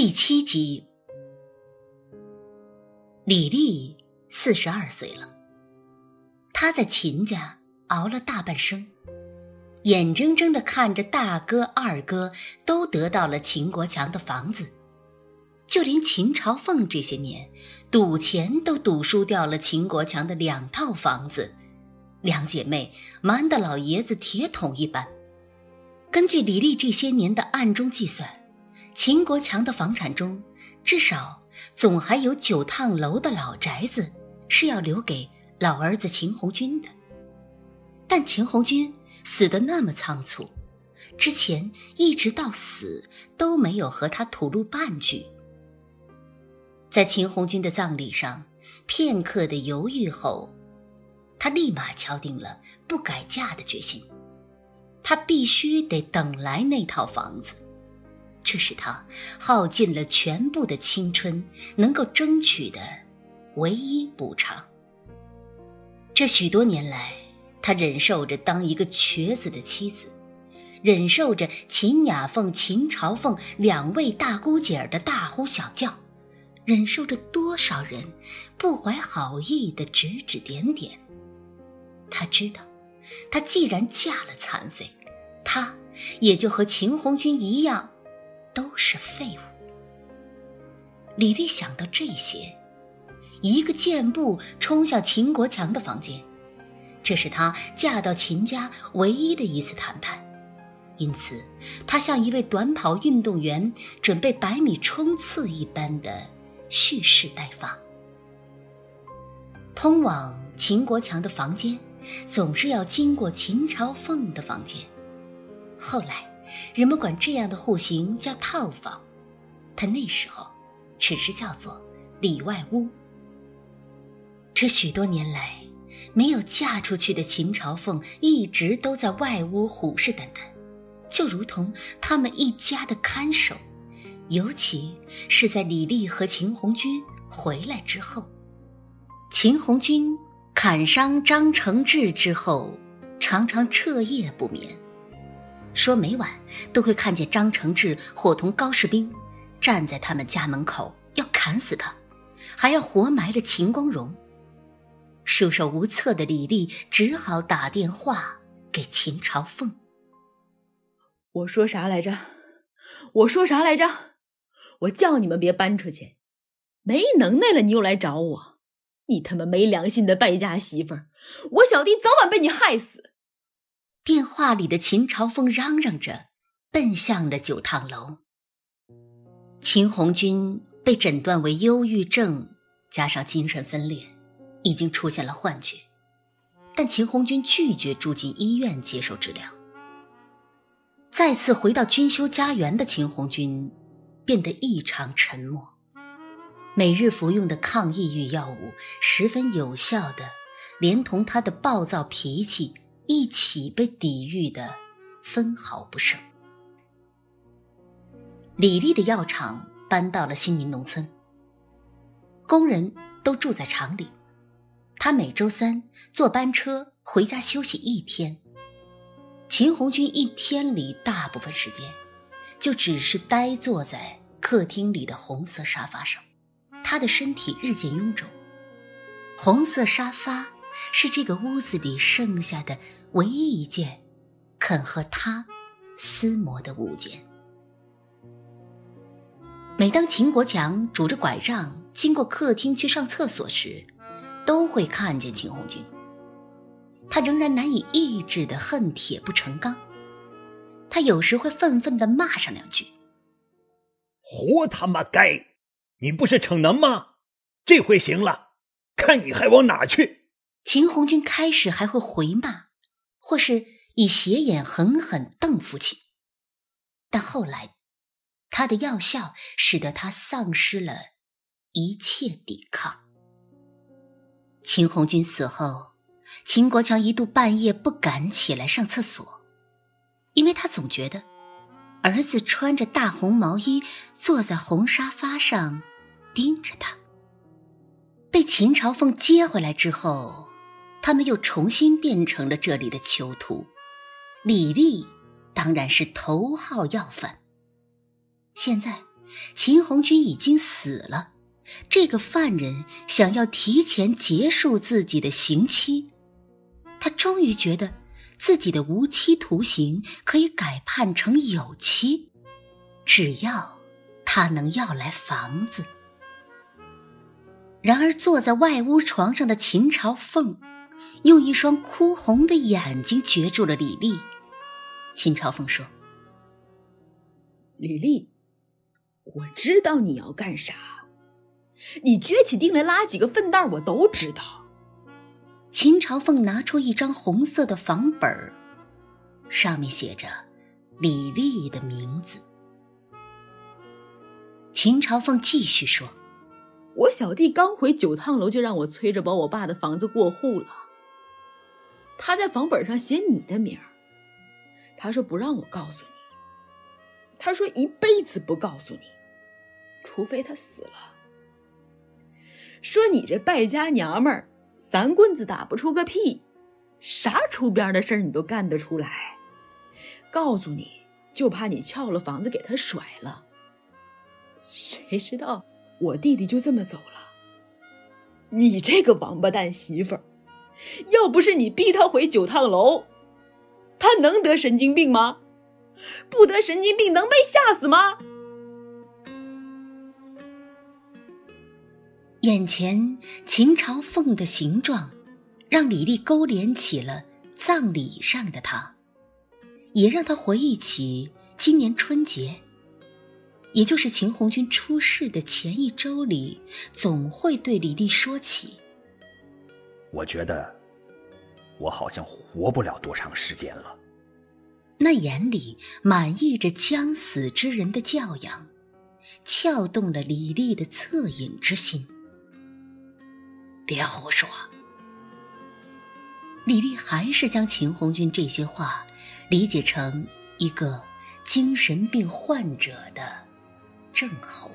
第七集，李丽四十二岁了。她在秦家熬了大半生，眼睁睁的看着大哥、二哥都得到了秦国强的房子，就连秦朝凤这些年赌钱都赌输掉了秦国强的两套房子，两姐妹瞒得老爷子铁桶一般。根据李丽这些年的暗中计算。秦国强的房产中，至少总还有九趟楼的老宅子是要留给老儿子秦红军的。但秦红军死得那么仓促，之前一直到死都没有和他吐露半句。在秦红军的葬礼上，片刻的犹豫后，他立马敲定了不改嫁的决心。他必须得等来那套房子。这是他耗尽了全部的青春能够争取的唯一补偿。这许多年来，他忍受着当一个瘸子的妻子，忍受着秦雅凤、秦朝凤两位大姑姐儿的大呼小叫，忍受着多少人不怀好意的指指点点。他知道，他既然嫁了残废，他也就和秦红军一样。都是废物。李丽想到这些，一个箭步冲向秦国强的房间。这是她嫁到秦家唯一的一次谈判，因此她像一位短跑运动员准备百米冲刺一般的蓄势待发。通往秦国强的房间，总是要经过秦朝凤的房间。后来。人们管这样的户型叫套房，但那时候只是叫做里外屋。这许多年来，没有嫁出去的秦朝凤一直都在外屋虎视眈眈，就如同他们一家的看守。尤其是在李丽和秦红军回来之后，秦红军砍伤张承志之后，常常彻夜不眠。说每晚都会看见张承志伙同高士兵站在他们家门口，要砍死他，还要活埋了秦光荣。束手无策的李丽只好打电话给秦朝凤。我说啥来着？我说啥来着？我叫你们别搬出去，没能耐了你又来找我，你他妈没良心的败家媳妇儿！我小弟早晚被你害死。电话里的秦朝凤嚷嚷着，奔向了九趟楼。秦红军被诊断为忧郁症，加上精神分裂，已经出现了幻觉。但秦红军拒绝住进医院接受治疗。再次回到军修家园的秦红军，变得异常沉默。每日服用的抗抑郁药物十分有效的，连同他的暴躁脾气。一起被抵御的分毫不剩。李丽的药厂搬到了新民农村，工人都住在厂里。他每周三坐班车回家休息一天。秦红军一天里大部分时间，就只是呆坐在客厅里的红色沙发上，他的身体日渐臃肿。红色沙发是这个屋子里剩下的。唯一一件肯和他厮磨的物件。每当秦国强拄着拐杖经过客厅去上厕所时，都会看见秦红军。他仍然难以抑制的恨铁不成钢。他有时会愤愤的骂上两句：“活他妈该！你不是逞能吗？这回行了，看你还往哪去！”秦红军开始还会回骂。或是以斜眼狠狠瞪父亲，但后来，他的药效使得他丧失了一切抵抗。秦红军死后，秦国强一度半夜不敢起来上厕所，因为他总觉得儿子穿着大红毛衣坐在红沙发上盯着他。被秦朝凤接回来之后。他们又重新变成了这里的囚徒，李丽当然是头号要犯。现在秦红军已经死了，这个犯人想要提前结束自己的刑期，他终于觉得自己的无期徒刑可以改判成有期，只要他能要来房子。然而，坐在外屋床上的秦朝凤，用一双哭红的眼睛攫住了李丽。秦朝凤说：“李丽，我知道你要干啥，你撅起腚来拉几个粪蛋，我都知道。”秦朝凤拿出一张红色的房本儿，上面写着李丽的名字。秦朝凤继续说。我小弟刚回九趟楼，就让我催着把我爸的房子过户了。他在房本上写你的名儿，他说不让我告诉你，他说一辈子不告诉你，除非他死了。说你这败家娘们儿，三棍子打不出个屁，啥出边的事儿你都干得出来。告诉你就怕你撬了房子给他甩了。谁知道？我弟弟就这么走了。你这个王八蛋媳妇儿，要不是你逼他回九趟楼，他能得神经病吗？不得神经病能被吓死吗？眼前秦朝凤的形状，让李丽勾连起了葬礼上的他，也让他回忆起今年春节。也就是秦红军出事的前一周里，总会对李丽说起。我觉得，我好像活不了多长时间了。那眼里满溢着将死之人的教养，撬动了李丽的恻隐之心。别胡说！李丽还是将秦红军这些话理解成一个精神病患者的。症候。